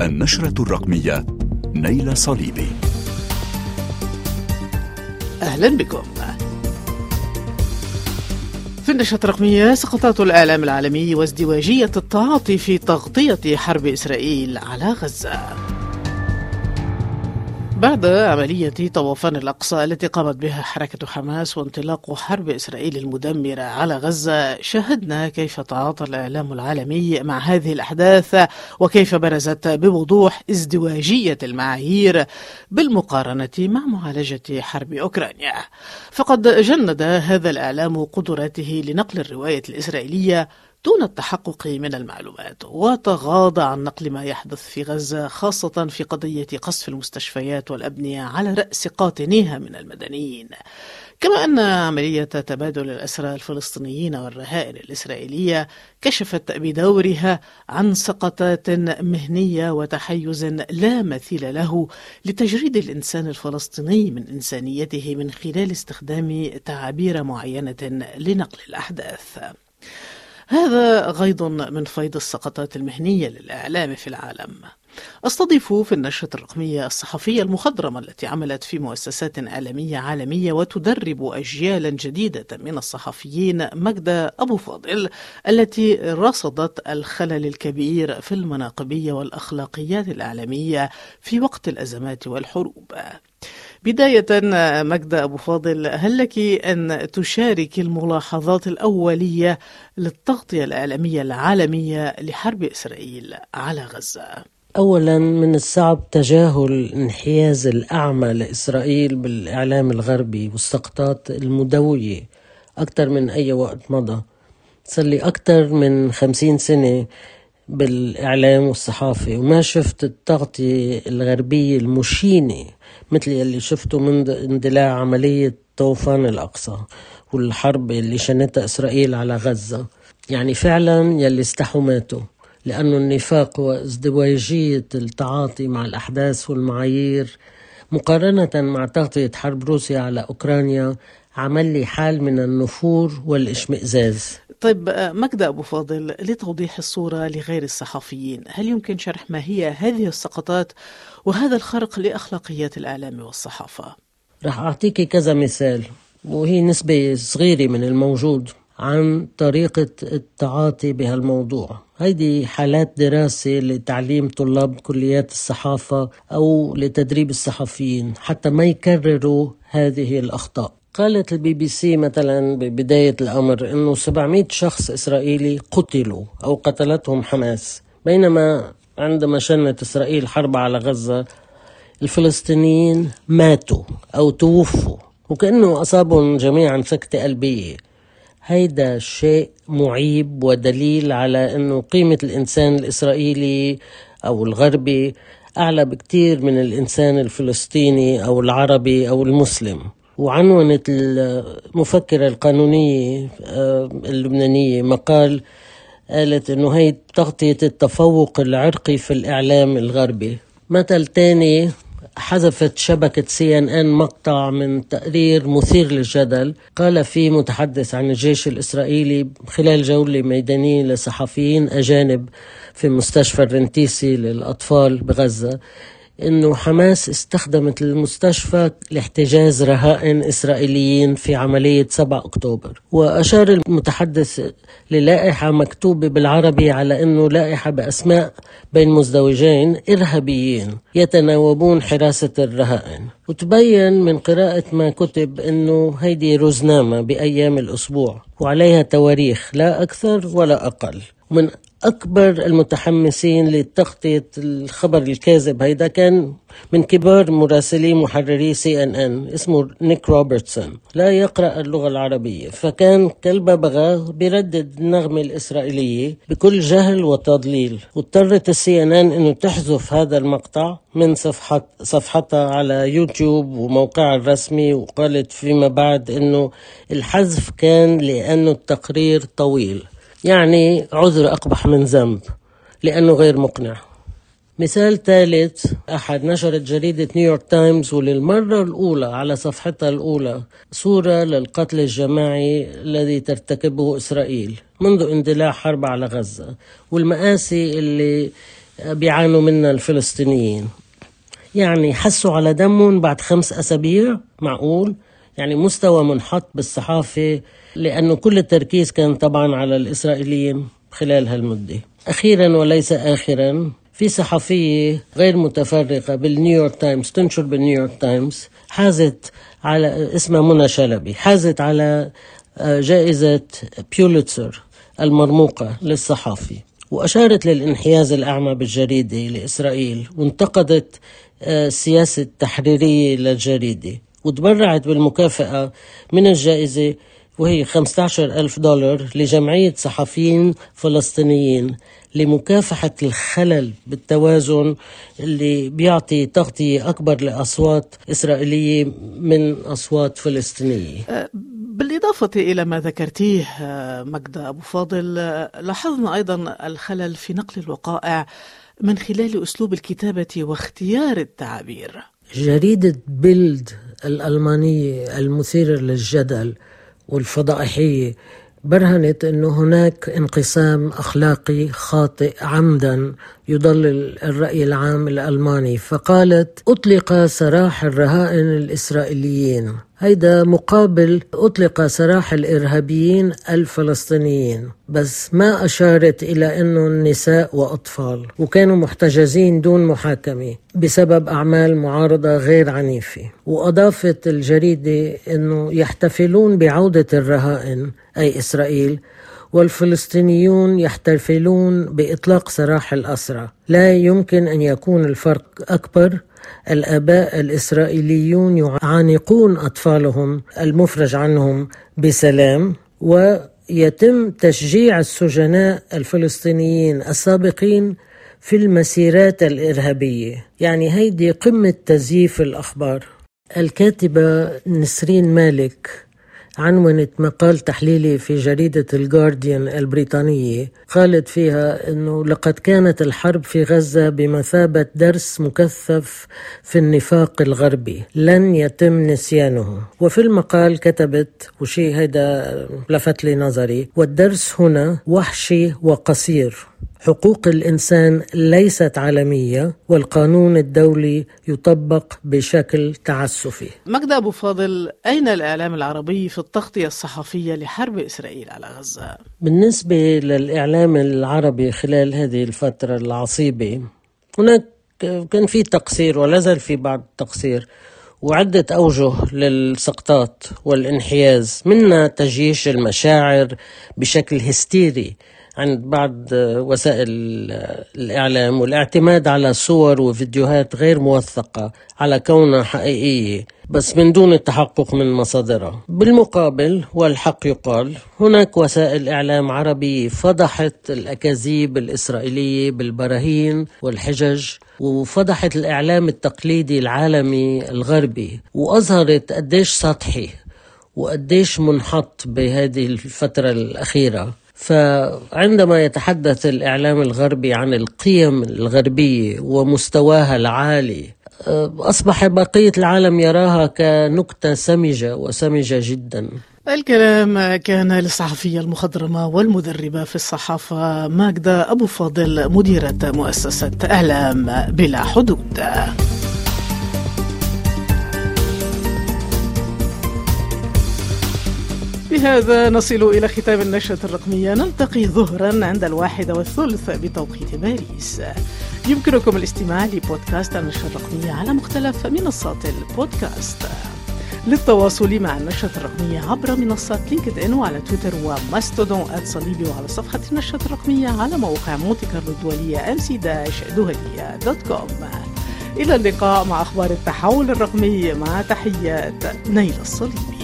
النشرة الرقمية نيل صليبي. أهلا بكم. في النشرة الرقمية سقطات الإعلام العالمي وازدواجية التعاطي في تغطية حرب إسرائيل على غزة. بعد عملية طوفان الأقصى التي قامت بها حركة حماس وانطلاق حرب إسرائيل المدمرة على غزة شاهدنا كيف تعاطى الإعلام العالمي مع هذه الأحداث وكيف برزت بوضوح ازدواجية المعايير بالمقارنة مع معالجة حرب أوكرانيا. فقد جند هذا الإعلام قدراته لنقل الرواية الإسرائيلية دون التحقق من المعلومات وتغاضى عن نقل ما يحدث في غزة خاصة في قضية قصف المستشفيات والأبنية على رأس قاطنيها من المدنيين. كما أن عملية تبادل الأسرى الفلسطينيين والرهائن الإسرائيلية كشفت بدورها عن سقطات مهنية وتحيز لا مثيل له لتجريد الإنسان الفلسطيني من إنسانيته من خلال استخدام تعابير معينة لنقل الأحداث. هذا غيض من فيض السقطات المهنية للإعلام في العالم. أستضيف في النشرة الرقمية الصحفية المخضرمة التي عملت في مؤسسات إعلامية عالمية وتدرب أجيالا جديدة من الصحفيين مجدة أبو فاضل التي رصدت الخلل الكبير في المناقبية والأخلاقيات الإعلامية في وقت الأزمات والحروب. بداية مجدة أبو فاضل هل لك أن تشارك الملاحظات الأولية للتغطية الإعلامية العالمية لحرب إسرائيل على غزة؟ أولا من الصعب تجاهل الانحياز الأعمى لإسرائيل بالإعلام الغربي والسقطات المدوية أكثر من أي وقت مضى صار لي أكثر من خمسين سنة بالإعلام والصحافة. وما شفت التغطية الغربية المشينة مثل يلي شفته من اندلاع عملية طوفان الأقصى والحرب اللي شنتها إسرائيل على غزة. يعني فعلا يلي استحوا ماتوا لأنه النفاق وازدواجية التعاطي مع الأحداث والمعايير مقارنة مع تغطية حرب روسيا على أوكرانيا عمل لي حال من النفور والإشمئزاز. طيب مجدة أبو فاضل لتوضيح الصورة لغير الصحفيين هل يمكن شرح ما هي هذه السقطات وهذا الخرق لأخلاقيات الإعلام والصحافة؟ رح أعطيك كذا مثال وهي نسبة صغيرة من الموجود عن طريقة التعاطي بهالموضوع. هيدي حالات دراسة لتعليم طلاب كليات الصحافة أو لتدريب الصحفيين حتى ما يكرروا هذه الأخطاء. قالت البي بي سي مثلا ببداية الأمر أنه 700 شخص إسرائيلي قتلوا أو قتلتهم حماس. بينما عندما شنت إسرائيل حرب على غزة الفلسطينيين ماتوا أو توفوا وكأنه أصابهم جميعا سكتة قلبية. هيدا شيء معيب ودليل على أنه قيمة الإنسان الإسرائيلي أو الغربي أعلى بكتير من الإنسان الفلسطيني أو العربي أو المسلم. وعنونت المفكرة القانونية آه، اللبنانية مقال قالت إنه هي تغطية التفوق العرقي في الإعلام الغربي. مثل تاني حذفت شبكة سي إن إن مقطع من تقرير مثير للجدل. قال فيه متحدث عن الجيش الإسرائيلي خلال جولة ميدانية لصحفيين أجانب في مستشفى الرنتيسي للأطفال بغزة. إنه حماس استخدمت المستشفى لاحتجاز رهائن إسرائيليين في عملية 7 أكتوبر. وأشار المتحدث للائحة مكتوبة بالعربي على إنه لائحة بأسماء بين مزدوجين إرهابيين يتناوبون حراسة الرهائن. وتبين من قراءة ما كتب إنه هيدي روزنامة بأيام الأسبوع وعليها تواريخ لا أكثر ولا أقل. من أكبر المتحمسين لتغطية الخبر الكاذب. هيدا كان من كبار مراسلي محرري سي إن إن اسمه نيك روبرتسون. لا يقرأ اللغة العربية. فكان كالببغاء بيردد النغمة الإسرائيلية بكل جهل وتضليل. واضطرت السي إن إن إنه تحذف هذا المقطع من صفحة صفحتها على يوتيوب وموقعها الرسمي وقالت فيما بعد إنه الحذف كان لأنه التقرير طويل. يعني عذر أقبح من ذنب لأنه غير مقنع. مثال ثالث أحد نشرت جريدة نيويورك تايمز وللمرة الأولى على صفحتها الأولى صورة للقتل الجماعي الذي ترتكبه إسرائيل منذ اندلاع حرب على غزة والمآسي اللي بيعانوا منها الفلسطينيين. يعني حسوا على دمهم بعد خمس أسابيع معقول؟ يعني مستوى منحط بالصحافة لأنه كل التركيز كان طبعا على الإسرائيليين خلال هالمدة. أخيرا وليس آخرا في صحفية غير متفرقة بالنيويورك تايمز تنشر بالنيويورك تايمز حازت على اسمها منى شلبي حازت على آه، جائزة بيوليتسر المرموقة للصحافي وأشارت للانحياز الأعمى بالجريدة لإسرائيل وانتقدت آه، السياسة التحريرية للجريدة. وتبرعت بالمكافأة من الجائزة وهي 15 ألف دولار لجمعية صحفيين فلسطينيين لمكافحة الخلل بالتوازن اللي بيعطي تغطية أكبر لأصوات إسرائيلية من أصوات فلسطينية. أه، بالإضافة إلى ما ذكرتيه أه، مجدة أبو فاضل أه، لاحظنا أيضا الخلل في نقل الوقائع من خلال أسلوب الكتابة واختيار التعابير. جريدة بيلد الألمانية المثيرة للجدل والفضائحية برهنت أنه هناك انقسام أخلاقي خاطئ عمدا يضلل الرأي العام الألماني فقالت أطلق سراح الرهائن الإسرائيليين. هيدا مقابل أطلق سراح الإرهابيين الفلسطينيين بس ما أشارت إلى أنه النساء وأطفال وكانوا محتجزين دون محاكمة بسبب أعمال معارضة غير عنيفة. وأضافت الجريدة أنه يحتفلون بعودة الرهائن أي إسرائيل والفلسطينيون يحتفلون بإطلاق سراح الأسرى. لا يمكن أن يكون الفرق أكبر. الآباء الإسرائيليون يعانقون أطفالهم المفرج عنهم بسلام ويتم تشجيع السجناء الفلسطينيين السابقين في المسيرات الإرهابية. يعني هيدي قمة تزييف الأخبار. الكاتبة نسرين مالك عنونت مقال تحليلي في جريدة الجارديان البريطانية قالت فيها أنه لقد كانت الحرب في غزة بمثابة درس مكثف في النفاق الغربي لن يتم نسيانه. وفي المقال كتبت وشي هيدا لفت لي نظري والدرس هنا وحشي وقصير. حقوق الإنسان ليست عالمية والقانون الدولي يطبق بشكل تعسفي. مجد أبو فاضل أين الإعلام العربي في التغطية الصحفية لحرب إسرائيل على غزة؟ بالنسبة للإعلام العربي خلال هذه الفترة العصيبة هناك كان في تقصير ولا زال في بعض التقصير وعدة أوجه للسقطات والانحياز منها تجيش المشاعر بشكل هستيري عند بعض وسائل الإعلام والاعتماد على صور وفيديوهات غير موثقة على كونها حقيقية بس من دون التحقق من مصادرها بالمقابل والحق يقال هناك وسائل إعلام عربية فضحت الأكاذيب الإسرائيلية بالبراهين والحجج وفضحت الإعلام التقليدي العالمي الغربي وأظهرت قديش سطحي وقديش منحط بهذه الفترة الأخيرة. فعندما يتحدث الإعلام الغربي عن القيم الغربية ومستواها العالي أصبح بقية العالم يراها كنكتة سمجة وسمجة جدا. الكلام كان للصحفية المخضرمة والمدربة في الصحافة ماجدة أبو فاضل مديرة مؤسسة إعلام بلا حدود. بهذا نصل إلى ختام النشرة الرقمية. نلتقي ظهرا عند الواحدة والثلث بتوقيت باريس. يمكنكم الاستماع لبودكاست النشرة الرقمية على مختلف منصات البودكاست. للتواصل مع النشرة الرقمية عبر منصات لينكد إن وعلى تويتر وماستودون صليبي وعلى صفحة النشرة الرقمية على موقع مونتي كارلو الدولية dot com. إلى اللقاء مع أخبار التحول الرقمي مع تحيات نيل الصليبي.